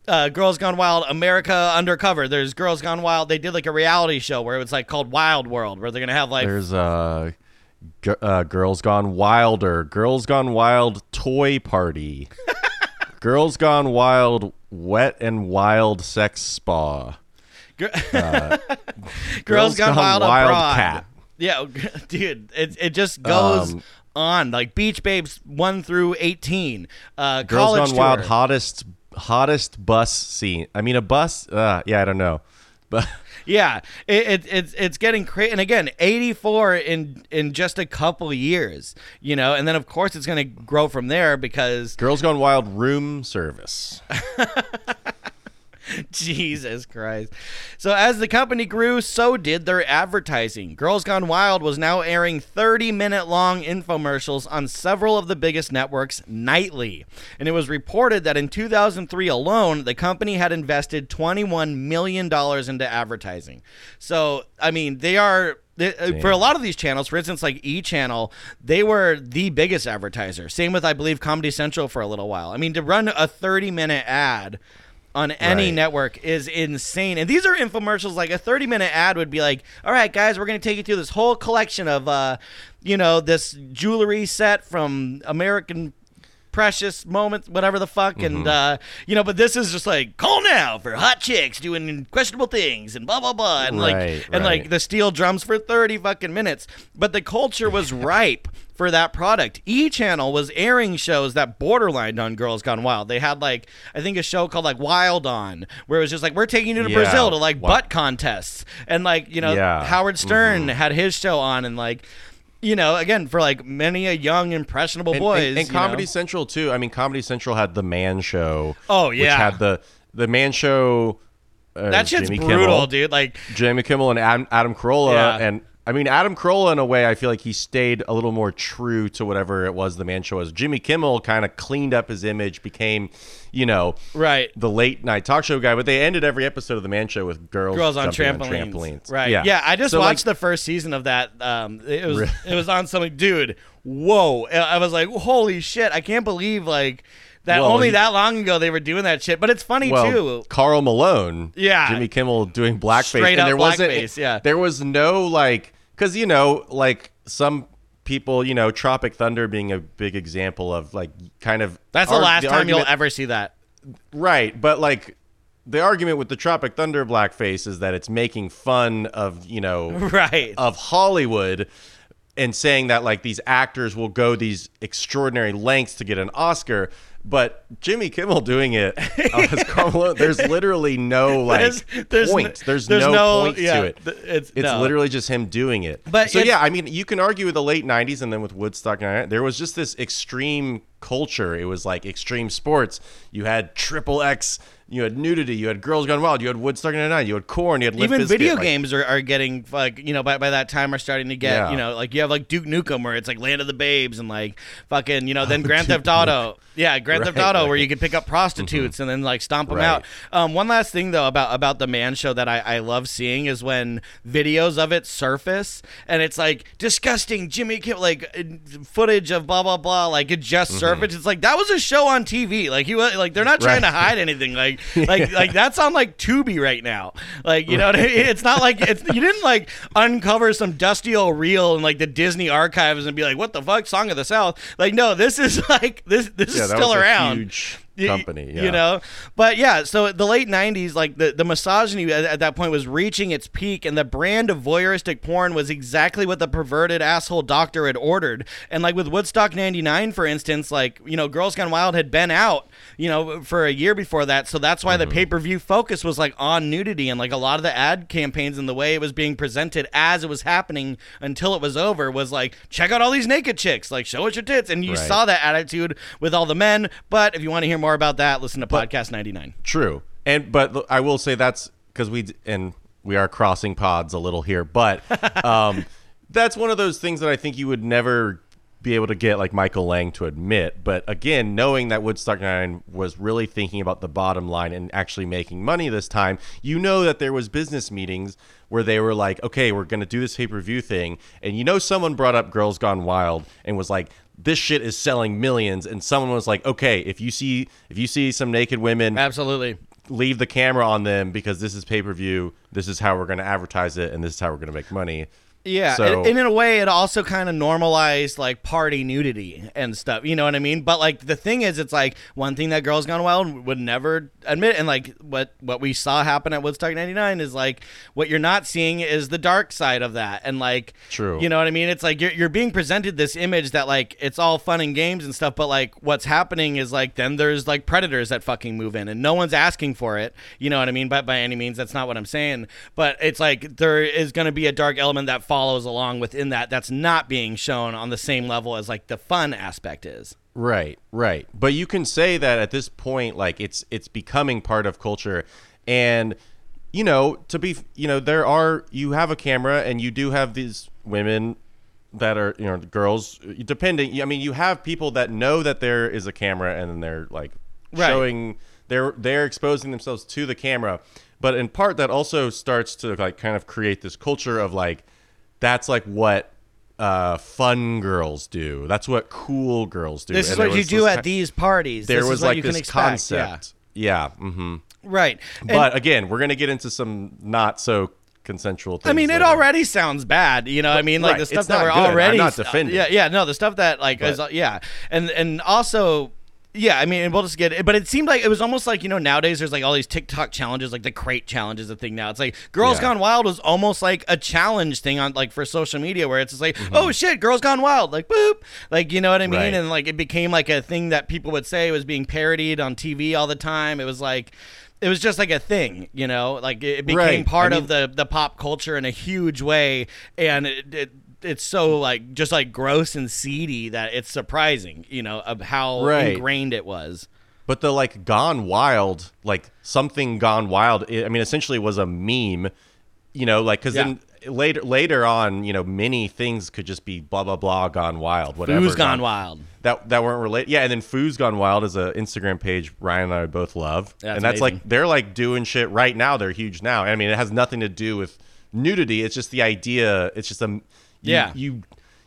Speaker 3: uh, Girls Gone Wild, America Undercover. There's Girls Gone Wild. They did like a reality show where it was like called Wild World, where they're gonna have like
Speaker 4: There's uh, uh, Girls Gone Wilder, Girls Gone Wild Toy Party, Girls Gone Wild Wet and Wild Sex Spa,
Speaker 3: Gr-
Speaker 4: Girls,
Speaker 3: Girls Gone, Wild,
Speaker 4: Wild
Speaker 3: Abroad.
Speaker 4: Cat.
Speaker 3: Yeah, dude, it it just goes
Speaker 4: Um,
Speaker 3: on like Beach Babes one through eighteen. Uh,
Speaker 4: Girls
Speaker 3: college
Speaker 4: Gone Wild hottest hottest bus scene. I mean a bus. Uh, yeah, I don't know, but
Speaker 3: Yeah, it, it, it's it's getting crazy. And again, 84 in in just a couple years, you know. And then of course it's going to grow from there because
Speaker 4: Girls Gone Wild room service.
Speaker 3: Jesus Christ. So as the company grew, so did their advertising. Girls Gone Wild was now airing 30-minute long infomercials on several of the biggest networks nightly. And it was reported that in 2003 alone, the company had invested 21 million dollars into advertising. So, I mean, they are uh, for a lot of these channels, for instance, like E Channel, they were the biggest advertiser. Same with, I believe, Comedy Central for a little while. I mean, to run a 30 minute ad on any
Speaker 4: Right.
Speaker 3: network is insane. And these are infomercials. Like a 30 minute ad would be like, all right, guys, we're going to take you through this whole collection of, uh, you know, this jewelry set from American precious moments, whatever the fuck.
Speaker 4: Mm-hmm.
Speaker 3: And, uh, you know, but this is just like, call now for hot chicks doing questionable things and blah, blah, blah. And like,
Speaker 4: Right,
Speaker 3: and like the steel drums for 30 fucking minutes. But the culture was ripe for that product. E Channel was airing shows that borderlined on Girls Gone Wild. They had like I think a show called like Wild On, where it was just like we're taking you to
Speaker 4: Yeah,
Speaker 3: Brazil to like
Speaker 4: wa-
Speaker 3: butt contests, and like you know
Speaker 4: Yeah. Mm-hmm.
Speaker 3: Howard Stern had his show on, and like you know again for like many a young impressionable
Speaker 4: And-
Speaker 3: boys
Speaker 4: and, and
Speaker 3: you know.
Speaker 4: Comedy Central too. I mean, Comedy Central had the Man Show.
Speaker 3: Oh,
Speaker 4: which
Speaker 3: yeah.
Speaker 4: had the the Man Show. Uh,
Speaker 3: That shit's
Speaker 4: Jimmy
Speaker 3: brutal,
Speaker 4: Kimmel,
Speaker 3: dude. Like
Speaker 4: Jimmy Kimmel and Adam, Adam Carolla,
Speaker 3: Yeah.
Speaker 4: and I mean Adam Carolla in a way. I feel like he stayed a little more true to whatever it was the Man Show was. Jimmy Kimmel kind of cleaned up his image, became, you know,
Speaker 3: right.
Speaker 4: the late night talk show guy. But they ended every episode of the Man Show with girls
Speaker 3: Girls on
Speaker 4: jumping
Speaker 3: trampolines.
Speaker 4: trampolines.
Speaker 3: Right. Yeah. Yeah. I just
Speaker 4: So,
Speaker 3: watched the first season of that. Um, it was it was on something, dude. Whoa! I I was like, holy shit! I can't believe like that.
Speaker 4: Well,
Speaker 3: only
Speaker 4: he-
Speaker 3: that long ago they were doing that shit. But it's funny
Speaker 4: well,
Speaker 3: too.
Speaker 4: Karl Malone,
Speaker 3: Yeah.
Speaker 4: Jimmy Kimmel doing blackface,
Speaker 3: Straight
Speaker 4: and
Speaker 3: up
Speaker 4: there wasn't,
Speaker 3: blackface, yeah.
Speaker 4: there was no like, because you know, like some people, you know, Tropic Thunder being a big example of like kind of
Speaker 3: That's the
Speaker 4: ar-
Speaker 3: last time you'll ever see that.
Speaker 4: right, but like. The argument with the Tropic Thunder blackface is that it's making fun of, you know,
Speaker 3: Right.
Speaker 4: of Hollywood and saying that like these actors will go these extraordinary lengths to get an Oscar. But Jimmy Kimmel doing it as Karl Malone, there's literally no like
Speaker 3: There's- there's
Speaker 4: point.
Speaker 3: n-
Speaker 4: there's,
Speaker 3: there's
Speaker 4: no,
Speaker 3: no-
Speaker 4: point
Speaker 3: yeah,
Speaker 4: to it.
Speaker 3: th- it's-
Speaker 4: It's
Speaker 3: no.
Speaker 4: literally just him doing it.
Speaker 3: But
Speaker 4: so yeah, I mean, you can argue with the late '90s and then with Woodstock, 99, there was just this extreme culture. It was like extreme sports. You had triple X you had nudity, you had Girls Gone Wild, you had Woodstock '99, you had Korn, you had Limp
Speaker 3: Even
Speaker 4: Bizkit,
Speaker 3: video
Speaker 4: like-
Speaker 3: games are, are getting like you know by, by that time are starting to get
Speaker 4: Yeah.
Speaker 3: you know like you have like Duke Nukem where it's like Land of the Babes and like fucking you know then Grand Theft Auto yeah Grand Theft
Speaker 4: Right,
Speaker 3: Auto where
Speaker 4: right. Mm-hmm.
Speaker 3: you can pick up prostitutes and then like stomp them
Speaker 4: Right.
Speaker 3: out. Um, one last thing though about about the man show that I, I love seeing is when videos of it surface and it's like disgusting Jimmy Kimmel like uh, footage of blah blah blah like it just
Speaker 4: Mm-hmm.
Speaker 3: surfaced. It's like that was a show on TV. Like he was like they're not trying to hide anything. Like like like that's on like Tubi right now. Like you know I mean? It's not like it's you didn't like uncover some dusty old reel in like the Disney archives and be like, what the fuck, Song of the South? Like no, this is like this this
Speaker 4: yeah,
Speaker 3: is still around.
Speaker 4: huge company. Yeah.
Speaker 3: You know, but yeah. So the late '90s, like the the misogyny at, at that point was reaching its peak, and the brand of voyeuristic porn was exactly what the perverted asshole doctor had ordered. And like with Woodstock '99, for instance, like you know, Girls Gone Wild had been out, you know, for a year before that, so that's why the mm-hmm. pay per view focus was like on nudity, and like a lot of the ad campaigns and the way it was being presented as it was happening until it was over was like, check out all these naked chicks, like show us your tits, and you
Speaker 4: Right.
Speaker 3: saw that attitude with all the men. But if you want to hear more about that, listen to podcast 99.
Speaker 4: True. And but I will say that's because we and we are crossing pods a little here, but um, that's one of those things that I think you would never be able to get like Michael Lang to admit. But again, knowing that Woodstock Nine was really thinking about the bottom line and actually making money this time, you know that there was business meetings where they were like, okay, we're gonna do this pay per view thing, and you know someone brought up Girls Gone Wild and was like. This shit is selling millions, and someone was like, "Okay, if you see if you see some naked women
Speaker 3: Absolutely.
Speaker 4: leave the camera on them because this is pay per view. This is how we're going to advertise it, and this is how we're going to make money.
Speaker 3: Yeah,
Speaker 4: So-
Speaker 3: and, and in a way, it also kind of normalized like party nudity and stuff. You know what I mean? But like the thing is, it's like one thing that Girls Gone Wild would never admit, and like what what we saw happen at Woodstock '99 is like what you're not seeing is the dark side of that, and like
Speaker 4: True.
Speaker 3: You know what I mean? It's like you're you're being presented this image that like it's all fun and games and stuff, but like what's happening is like then there's like predators that fucking move in, and no one's asking for it. You know what I mean? But by any means, that's not what I'm saying. But it's like there is going to be a dark element that follows along within that that's not being shown on the same level as like the fun aspect is.
Speaker 4: Right, right. But you can say that at this point, like it's it's becoming part of culture, and you know, to be, you know, there are you have a camera, and you do have these women that are, you know, girls. Depending, I mean, you have people that know that there is a camera, and then they're like
Speaker 3: Right.
Speaker 4: showing they're they're exposing themselves to the camera. But in part, that also starts to like kind of create this culture of like that's like what uh fun girls do that's what cool girls do
Speaker 3: This is
Speaker 4: And
Speaker 3: what you do at these parties.
Speaker 4: there
Speaker 3: this
Speaker 4: was like this
Speaker 3: expect.
Speaker 4: concept yeah,
Speaker 3: Yeah. Right. And-
Speaker 4: but again we're gonna get into some not so consensual things
Speaker 3: I mean, it already sounds bad. You know, I mean, like
Speaker 4: right,
Speaker 3: the stuff
Speaker 4: it's
Speaker 3: that we're
Speaker 4: good. I'm
Speaker 3: already
Speaker 4: not uh, defending.
Speaker 3: Yeah, yeah, no, the stuff that like
Speaker 4: But-
Speaker 3: is yeah, and and also. Yeah, I mean, we'll just get it. But it seemed like it was almost like, you know, nowadays there's like all these TikTok challenges, like the crate challenge is a thing now. It's like Girls
Speaker 4: Yeah.
Speaker 3: Gone Wild was almost like a challenge thing on like for social media where it's just like,
Speaker 4: Mm-hmm.
Speaker 3: oh shit, Girls Gone Wild, like boop. Like, you know what I mean?
Speaker 4: Right.
Speaker 3: And like it became like a thing that people would say was being parodied on TV all the time. It was like, it was just like a thing, you know, like it became
Speaker 4: Right.
Speaker 3: part
Speaker 4: I
Speaker 3: of the the pop culture in a huge way, and it, it it's so like just like gross and seedy that it's surprising, you know, of how
Speaker 4: Right.
Speaker 3: ingrained it was.
Speaker 4: But the like gone wild, like something gone wild. I I mean, essentially was a meme, you know, like because then later later on, you know, many things could just be blah blah blah gone wild, whatever.
Speaker 3: Who's gone wild?
Speaker 4: That that weren't related. Yeah, and then Foo's Gone Wild is a Instagram page Ryan and I both love,
Speaker 3: That's
Speaker 4: and that's
Speaker 3: amazing.
Speaker 4: like they're like doing shit right now. They're huge now. I mean, it has nothing to do with nudity. It's just the idea. It's just a
Speaker 3: Yeah.
Speaker 4: You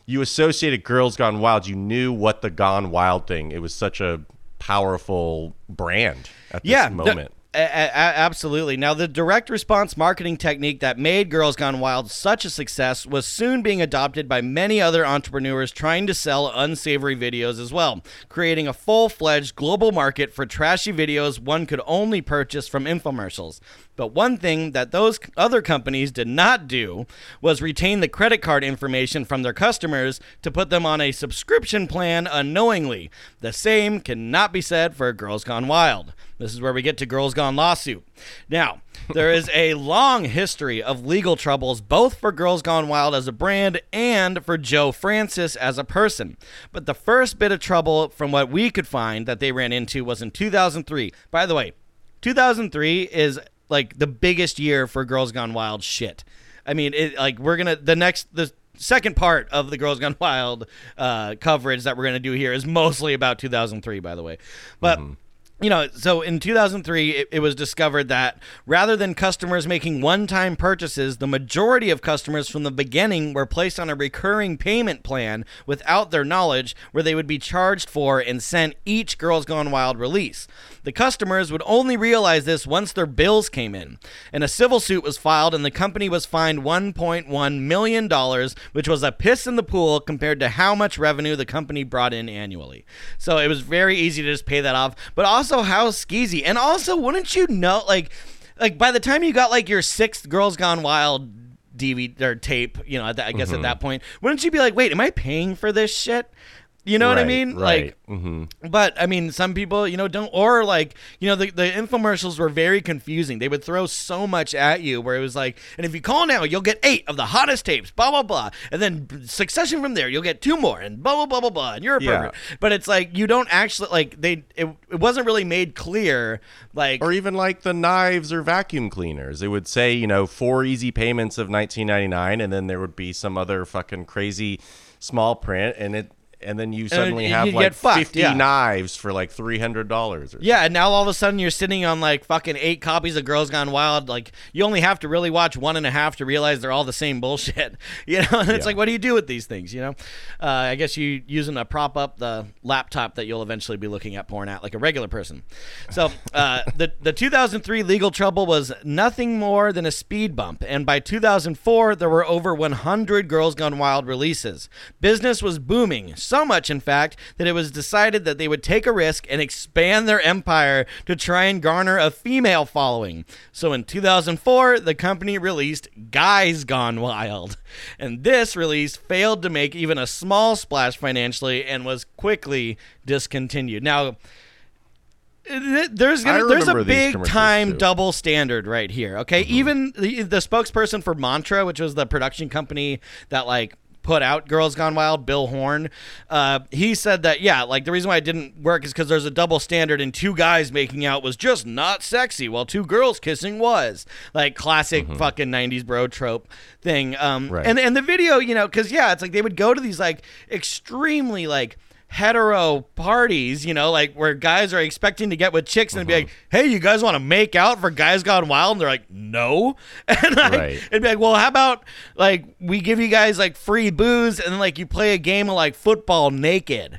Speaker 4: you associated Girls Gone Wild. You knew what the Gone Wild thing. It was such a powerful brand at this
Speaker 3: yeah,
Speaker 4: moment.
Speaker 3: A- a- absolutely. Now, the direct response marketing technique that made Girls Gone Wild such a success was soon being adopted by many other entrepreneurs trying to sell unsavory videos as well, creating a full fledged global market for trashy videos one could only purchase from infomercials. But one thing that those other companies did not do was retain the credit card information from their customers to put them on a subscription plan unknowingly. The same cannot be said for Girls Gone Wild. This is where we get to Girls Gone Lawsuit. Now, there is a long history of legal troubles both for Girls Gone Wild as a brand and for Joe Francis as a person. But the first bit of trouble from what we could find that they ran into was in 2003. By the way, 2003 is like the biggest year for Girls Gone Wild shit. I mean, it like we're gonna the next the second part of the Girls Gone Wild uh, coverage that we're gonna do here is mostly about 2003, by the way, but you know, so in 2003, it, it was discovered that rather than customers making one time purchases, the majority of customers from the beginning were placed on a recurring payment plan without their knowledge, where they would be charged for and sent each Girls Gone Wild release. The customers would only realize this once their bills came in. And a civil suit was filed, and the company was fined $1.1 million, which was a piss in the pool compared to how much revenue the company brought in annually. So it was very easy to just pay that off. But also, how skeezy. And also, wouldn't you know, like, like by the time you got like your sixth Girls Gone Wild DVD or tape, you know, I guess at mm-hmm. that point, wouldn't you be like, wait, am I paying for this shit? You know what I mean?
Speaker 4: right.
Speaker 3: Like,
Speaker 4: hmm
Speaker 3: but I mean, some people, you know, don't, or like, you know, the, the infomercials were very confusing. They would throw so much at you where it was like, and if you call now, you'll get eight of the hottest tapes, blah, blah, blah. And then succession from there, you'll get two more, and blah, blah, blah, blah, blah. And you're a
Speaker 4: Yeah.
Speaker 3: pervert. But it's like, you don't actually, like, they, it, it wasn't really made clear, like,
Speaker 4: Or even like the knives or vacuum cleaners. It would say, you know, four easy payments of 19.99, and then there would be some other fucking crazy small print, and it, and then you suddenly
Speaker 3: you-
Speaker 4: have like
Speaker 3: fucked,
Speaker 4: 50
Speaker 3: yeah.
Speaker 4: knives for like three hundred dollars.
Speaker 3: Yeah, and now all of a sudden you're sitting on like fucking eight copies of Girls Gone Wild. Like you only have to really watch one and a half to realize they're all the same bullshit. You know, and it's
Speaker 4: Yeah.
Speaker 3: like, what do you do with these things? You know, uh, I guess you using to prop up the laptop that you'll eventually be looking at porn at like a regular person. So uh, the the 2003 legal trouble was nothing more than a speed bump, and by 2004 there were over 100 Girls Gone Wild releases. Business was booming, so much in fact that it was decided that they would take a risk and expand their empire to try and garner a female following. So in 2004, the company released Guys Gone Wild. And this release failed to make even a small splash financially and was quickly discontinued. Now, there's gonna, there's a big time
Speaker 4: too. Mm-hmm.
Speaker 3: double standard right here. Okay, even the, the spokesperson for Mantra, which was the production company that like put out Girls Gone Wild, Bill Horn, uh, he said that yeah, like the reason why it didn't work is because there's a double standard, and two guys making out was just not sexy, while two girls kissing was like classic fucking '90s bro trope thing. Um,
Speaker 4: Mm-hmm. Right.
Speaker 3: and and the video, you know, because yeah, it's like they would go to these like extremely like hetero parties, you know, like where guys are expecting to get with chicks and be like, "Hey, you guys want to make out for Guys Gone Wild?" And they're like, "No," and like,
Speaker 4: Right.
Speaker 3: it'd be like, "Well, how about like we give you guys like free booze and like you play a game of like football naked."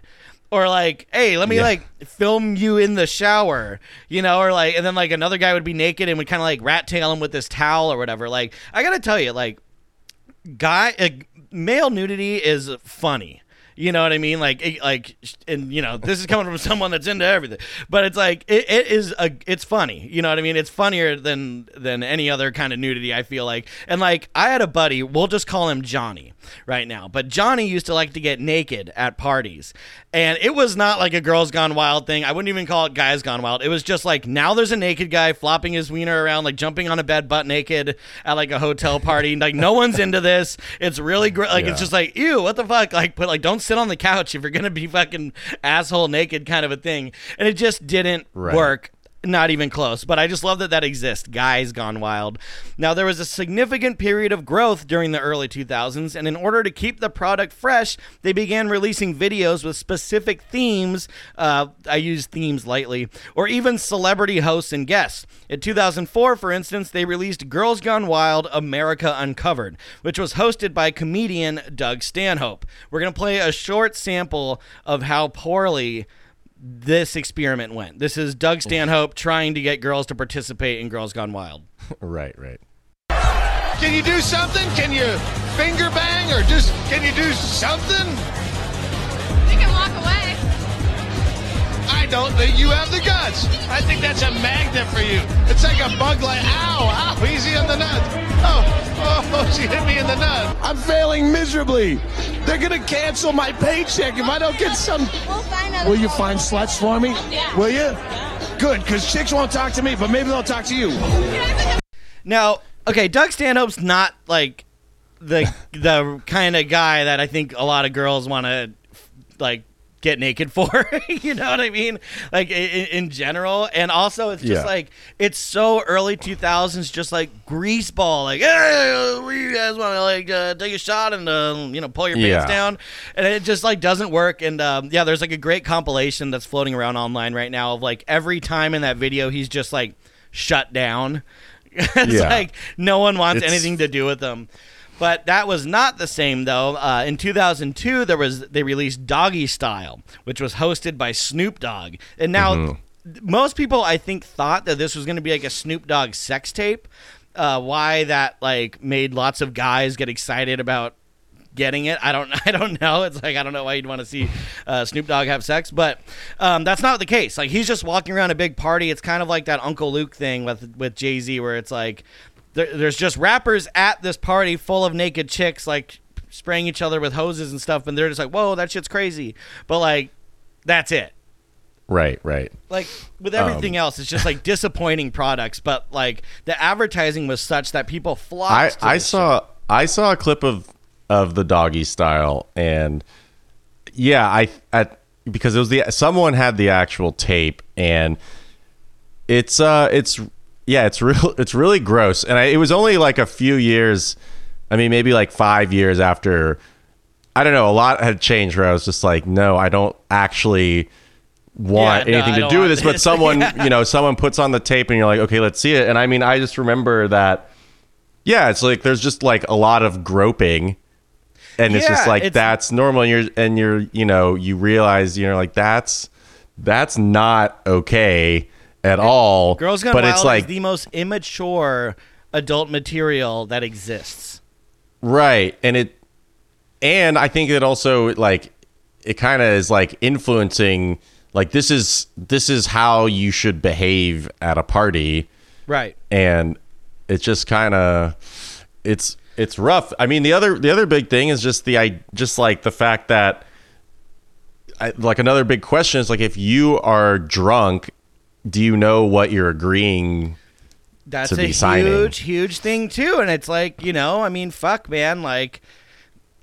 Speaker 3: Or like, hey, let me
Speaker 4: Yeah.
Speaker 3: like film you in the shower, you know, or like, and then like another guy would be naked and would kind of like rat tail him with this towel or whatever. Like, I gotta tell you, like, guy uh, male nudity is funny you know what i mean? Like it, like and you know this is coming from someone that's into everything. But it's like it, it is a it's funny. You know what i mean? It's funnier than than any other kind of nudity i feel like. And like i had a buddy we'll just call him johnny right now. But johnny used to like to get naked at parties. And it was not like a girls gone wild thing. I wouldn't even call it guys gone wild. It was just like now there's a naked guy flopping his wiener around like jumping on a bed butt naked at like a hotel party. Like no one's into this. It's really great like
Speaker 4: Yeah.
Speaker 3: it's just like ew what the fuck? Like but like don't sit on the couch if you're gonna be fucking asshole naked kind of a thing. And it just didn't
Speaker 4: Right.
Speaker 3: work not even close but i just love that that exists. Guys gone wild. Now there was a significant period of growth during the early 2000s and in order to keep the product fresh they began releasing videos with specific themes uh, i use themes lightly or even celebrity hosts and guests. In 2004 for instance they released girls gone wild america uncovered which was hosted by comedian doug stanhope. We're going to play a short sample of how poorly this experiment went. This is Doug Stanhope trying to get girls to participate in Girls Gone Wild.
Speaker 4: right, right.
Speaker 5: Can you do something? Can you finger bang or just can you do something? Don't think you have the guts. I think that's a magnet for you. It's like a bug like ow, ow, easy on the nut. Oh, oh, oh, she hit me in the nut. I'm failing miserably. They're gonna cancel my paycheck if I don't get some.
Speaker 6: We'll
Speaker 5: Will you find sluts for me?
Speaker 6: Yeah.
Speaker 5: Will you? Good, because chicks won't talk to me, but maybe they'll talk to you.
Speaker 3: Now, okay, Doug Stanhope's not like the the kind of guy that I think a lot of girls want to like get naked for you know what i mean like in, in general and also it's just
Speaker 4: Yeah.
Speaker 3: like it's so early 2000s just like greaseball like hey you guys want to like uh, take a shot and uh, you know pull your pants
Speaker 4: Yeah.
Speaker 3: down and it just like doesn't work and um, yeah there's like a great compilation that's floating around online right now of like every time in that video he's just like shut down it's
Speaker 4: Yeah.
Speaker 3: like no one wants
Speaker 4: It's-
Speaker 3: anything to do with them but that was not the same though. Uh, in 2002, there was they released Doggy Style, which was hosted by Snoop Dogg. And now,
Speaker 4: Mm-hmm.
Speaker 3: most people I think thought that this was going to be like a Snoop Dogg sex tape. Uh, why that like made lots of guys get excited about getting it. I don't I don't know. It's like I don't know why you'd want to see uh, Snoop Dogg have sex, but um, that's not the case. Like he's just walking around a big party. It's kind of like that Uncle Luke thing with with Jay Z, where it's like there, there's just rappers at this party full of naked chicks, like spraying each other with hoses and stuff, and they're just like, "Whoa, that shit's crazy," but like that's it.
Speaker 4: Right, right.
Speaker 3: Like with everything
Speaker 4: Um,
Speaker 3: else, it's just like disappointing products. But like the advertising was such that people
Speaker 4: I
Speaker 3: flocked.
Speaker 4: I
Speaker 3: this
Speaker 4: saw I saw a clip of of the doggy style and yeah, I at because it was the someone had the actual tape and it's uh it's yeah, it's real it's really gross. And I, it was only like a few years I mean maybe like 5 years after I don't know, a lot had changed where I was just like, no, I don't actually want
Speaker 3: Yeah,
Speaker 4: anything
Speaker 3: I
Speaker 4: to
Speaker 3: don't
Speaker 4: with
Speaker 3: want
Speaker 4: this, but someone,
Speaker 3: Yeah.
Speaker 4: you know, someone puts on the tape and you're like, okay, let's see it. And I mean, I just remember that yeah, it's like there's just like a lot of groping. And it's just like
Speaker 3: it's-
Speaker 4: that's normal. And you're and you're, you know, you realize you're like that's that's not okay at all.
Speaker 3: Girls Gone
Speaker 4: but
Speaker 3: Wild
Speaker 4: it's like
Speaker 3: the most immature adult material that exists.
Speaker 4: Right. And it and I think it also like it kind of is like influencing like this is this is how you should behave at a party
Speaker 3: Right.
Speaker 4: and it's just kind of it's it's rough. I mean the other the other big thing is just the I just like the fact that I, like another big question is like if you are drunk do you know what you're agreeing
Speaker 3: That's
Speaker 4: to
Speaker 3: a
Speaker 4: signing.
Speaker 3: huge, huge thing too. And it's like, you know, I mean, fuck, man, like,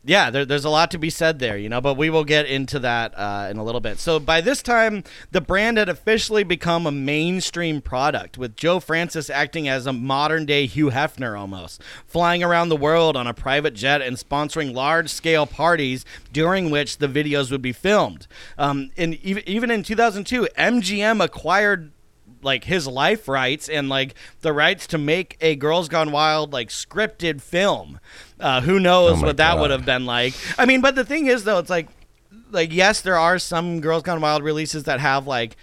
Speaker 3: yeah, there, there's a lot to be said there, you know. But we will get into that uh, in a little bit. So by this time, the brand had officially become a mainstream product, with Joe Francis acting as a modern day Hugh Hefner almost, flying around the world on a private jet and sponsoring large scale parties during which the videos would be filmed. Um, and even even in 2002, MGM acquired like his life rights and like the rights to make a Girls Gone Wild like scripted film. Uh, who knows
Speaker 4: Oh
Speaker 3: what that
Speaker 4: God.
Speaker 3: would have been like? I mean, but the thing is though, it's like like yes, there are some Girls Gone Wild releases that have like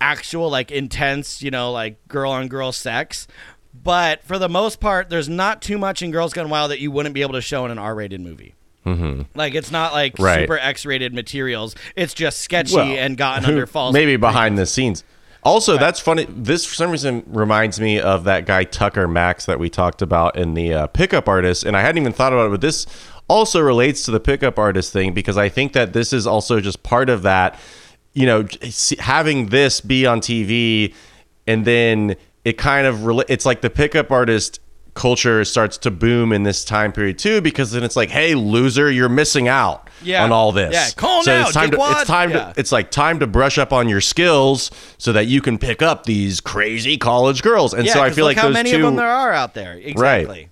Speaker 3: actual like intense, you know, like girl on girl sex. But for the most part, there's not too much in Girls Gone Wild that you wouldn't be able to show in an R-rated movie. Mm-hmm. Like it's not like
Speaker 4: Right.
Speaker 3: super X-rated materials. It's just sketchy
Speaker 4: Well,
Speaker 3: and gotten under false.
Speaker 4: maybe behind the scenes. Also, that's funny. This for some reason reminds me of that guy Tucker Max that we talked about in the uh, pickup artist, and I hadn't even thought about it. But this also relates to the pickup artist thing because I think that this is also just part of that. You know, having this be on TV, and then it kind of rela- it's like the pickup artist culture starts to boom in this time period too because then it's like hey loser you're missing out
Speaker 3: Yeah.
Speaker 4: on all this
Speaker 3: Yeah, call
Speaker 4: so
Speaker 3: now,
Speaker 4: it's time to
Speaker 3: dickwad.
Speaker 4: it's time
Speaker 3: Yeah.
Speaker 4: to it's like time to brush up on your skills so that you can pick up these crazy college girls. And
Speaker 3: yeah,
Speaker 4: so I feel like
Speaker 3: how many
Speaker 4: two
Speaker 3: of them there are out there. Exactly.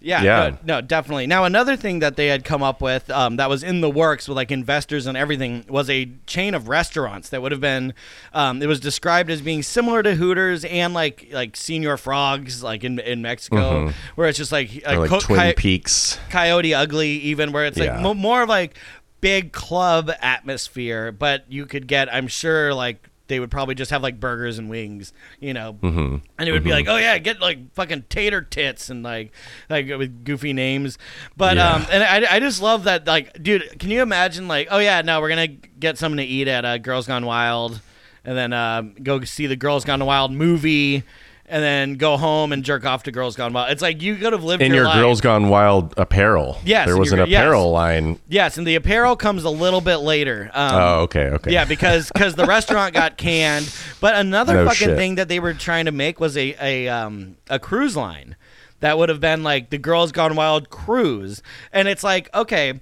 Speaker 3: Yeah,
Speaker 4: Yeah.
Speaker 3: No, no, definitely. Now, another thing that they had come up with um, that was in the works with like investors and everything was a chain of restaurants that would have been. Um, it was described as being similar to Hooters and like like Señor Frogs, like in in Mexico, where it's just like, like,
Speaker 4: like
Speaker 3: co-
Speaker 4: Twin
Speaker 3: coy-
Speaker 4: Peaks.
Speaker 3: Coyote Ugly, even where it's like
Speaker 4: Yeah.
Speaker 3: mo- more of like big club atmosphere, but you could get, I'm sure, like they would probably just have like burgers and wings, you know, mm-hmm. and it would be like, oh yeah, get like fucking tater tits and like like with goofy names, but
Speaker 4: Yeah.
Speaker 3: um, and I, I just love that, like, dude, can you imagine like, oh yeah, no, we're gonna get something to eat at uh, Girls Gone Wild, and then uh, go see the Girls Gone Wild movie. And then go home and jerk off to Girls Gone Wild. It's like you could have lived
Speaker 4: In
Speaker 3: your,
Speaker 4: your. Girls Gone Wild apparel.
Speaker 3: Yes,
Speaker 4: There was
Speaker 3: your-
Speaker 4: an
Speaker 3: yes.
Speaker 4: apparel line.
Speaker 3: Yes, and the apparel comes a little bit later. Um,
Speaker 4: Oh, okay, okay.
Speaker 3: Yeah, because because the restaurant got canned. But another
Speaker 4: No
Speaker 3: fucking
Speaker 4: shit.
Speaker 3: thing that they were trying to make was a a um a cruise line that would have been like the Girls Gone Wild cruise, and it's like okay,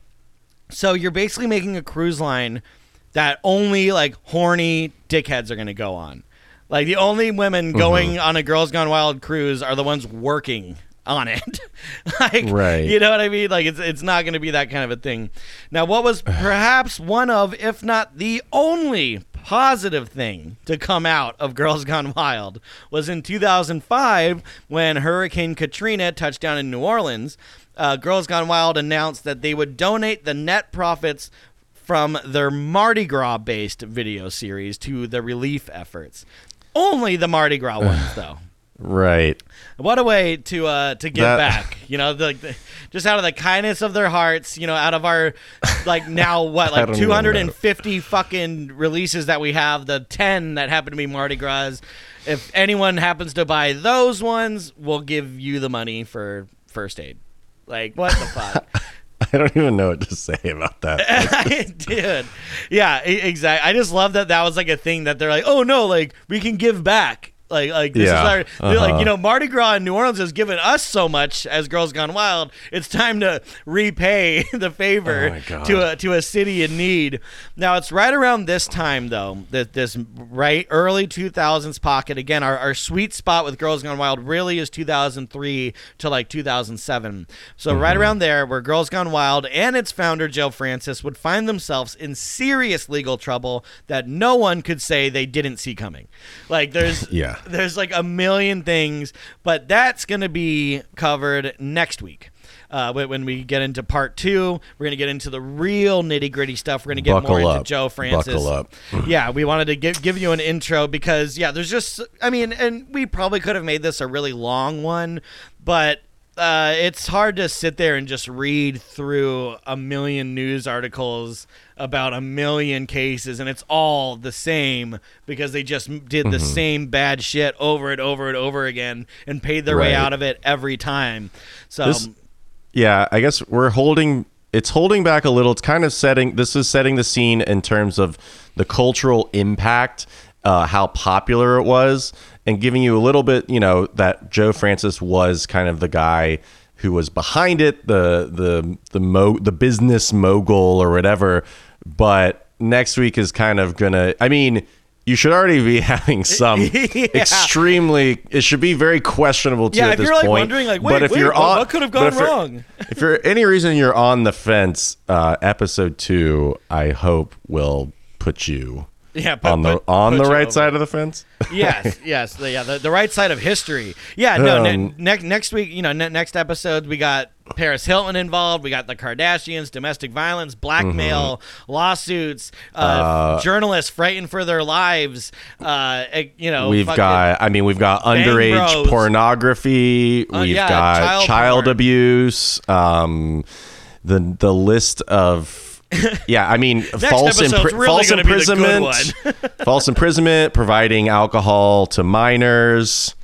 Speaker 3: so you're basically making a cruise line that only like horny dickheads are going to go on. Like the only women going on a Girls Gone Wild cruise are the ones working on it. like
Speaker 4: Right.
Speaker 3: you know what I mean? Like it's it's not going to be that kind of a thing. Now, what was perhaps one of if not the only positive thing to come out of Girls Gone Wild was in 2005 when Hurricane Katrina touched down in New Orleans. Uh, Girls Gone Wild announced that they would donate the net profits from their Mardi Gras based video series to the relief efforts. Only the Mardi Gras ones, though.
Speaker 4: Right.
Speaker 3: What a way to uh, to give
Speaker 4: That-
Speaker 3: back, you know, the, the- just out of the kindness of their hearts, you know, out of our like now what like
Speaker 4: don't even know.
Speaker 3: 250 fucking releases that we have, the 10 that happen to be Mardi Gras. If anyone happens to buy those ones, we'll give you the money for first aid. Like what the fuck?
Speaker 4: I don't even know what to say about that.
Speaker 3: Dude. Yeah, exactly. I just love that that was like a thing that they're like, "Oh no, like we can give back." Like like this
Speaker 4: Yeah,
Speaker 3: is our they're like,
Speaker 4: uh-huh.
Speaker 3: you know, Mardi Gras in New Orleans has given us so much as Girls Gone Wild. It's time to repay the
Speaker 4: Oh
Speaker 3: favor
Speaker 4: God.
Speaker 3: to a to a city in need. Now it's right around this time though, that this right early 2000s pocket again our, our sweet spot with Girls Gone Wild really is 2003 to like 2007. So
Speaker 4: Mm-hmm.
Speaker 3: right around there where Girls Gone Wild and its founder Joe Francis would find themselves in serious legal trouble that no one could say they didn't see coming. Like there's
Speaker 4: Yeah.
Speaker 3: there's like a million things, but that's going to be covered next week. Uh, when- we get into part two, we're going to get into the real nitty gritty stuff. We're going to get
Speaker 4: Buckle
Speaker 3: more into. Joe Francis.
Speaker 4: Buckle up.
Speaker 3: yeah, we wanted to give give you an intro because yeah, there's just I mean, and we probably could have made this a really long one, but uh, it's hard to sit there and just read through a million news articles about a million cases and it's all the same because they just did
Speaker 4: Mm-hmm.
Speaker 3: the same bad shit over and over and over again and paid their way out of it every time. So
Speaker 4: This- yeah, I guess we're holding it's holding back a little. It's kind of setting this is setting the scene in terms of the cultural impact, uh, how popular it was, and giving you a little bit, you know, that Joe Francis was kind of the guy who was behind it, the the the mo the business mogul or whatever. But next week is kind of gonna. I mean. You should already be having some extremely. It should be very questionable too
Speaker 3: Yeah,
Speaker 4: at
Speaker 3: if
Speaker 4: this
Speaker 3: you're, like,
Speaker 4: point.
Speaker 3: wondering, like,
Speaker 4: but if
Speaker 3: wait,
Speaker 4: you're
Speaker 3: what-
Speaker 4: on,
Speaker 3: what could have gone
Speaker 4: if
Speaker 3: wrong?
Speaker 4: if for any reason you're on the fence, uh, episode two, I hope will put you
Speaker 3: Yeah, put-
Speaker 4: on the
Speaker 3: put-
Speaker 4: on the right side of the fence.
Speaker 3: yes, yes, the, yeah, the, the right side of history. Yeah, no, ne-
Speaker 4: Um,
Speaker 3: next next week, you know, ne- next episode we got Paris Hilton involved. We got the Kardashians, domestic violence, blackmail,
Speaker 4: Mm-hmm.
Speaker 3: lawsuits, uh, journalists frightened for their lives. Uh, you know,
Speaker 4: We've got, I mean, we've got underage
Speaker 3: Bros.
Speaker 4: pornography.
Speaker 3: Uh,
Speaker 4: we've
Speaker 3: yeah,
Speaker 4: got
Speaker 3: child
Speaker 4: child, abuse. Um, the the list of yeah, I mean, false, impri-
Speaker 3: really
Speaker 4: false
Speaker 3: gonna be the good
Speaker 4: imprisonment, false imprisonment, providing alcohol to minors.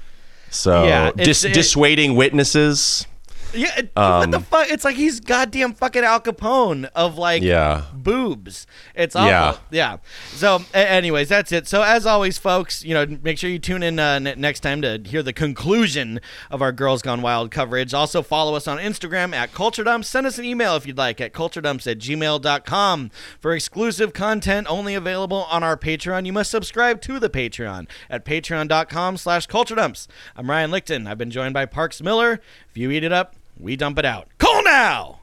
Speaker 4: So
Speaker 3: Yeah,
Speaker 4: dis-
Speaker 3: it-
Speaker 4: dissuading witnesses.
Speaker 3: Yeah, it- what the fuck? It's like he's goddamn fucking Al Capone of like
Speaker 4: Yeah.
Speaker 3: boobs. It's awful.
Speaker 4: Yeah.
Speaker 3: Yeah. So, a- anyways, that's it. So, as always, folks, you know, make sure you tune in uh, ne- next time to hear the conclusion of our Girls Gone Wild coverage. Also, follow us on Instagram at Culture Dumps. Send us an email if you'd like at culturedumps at gmail.com for exclusive content only available on our Patreon. You must subscribe to the Patreon at patreon.com slash culture dumps. I'm Ryan Lichten. I've been joined by Parks Miller. If you eat it up, we dump it out. Call now!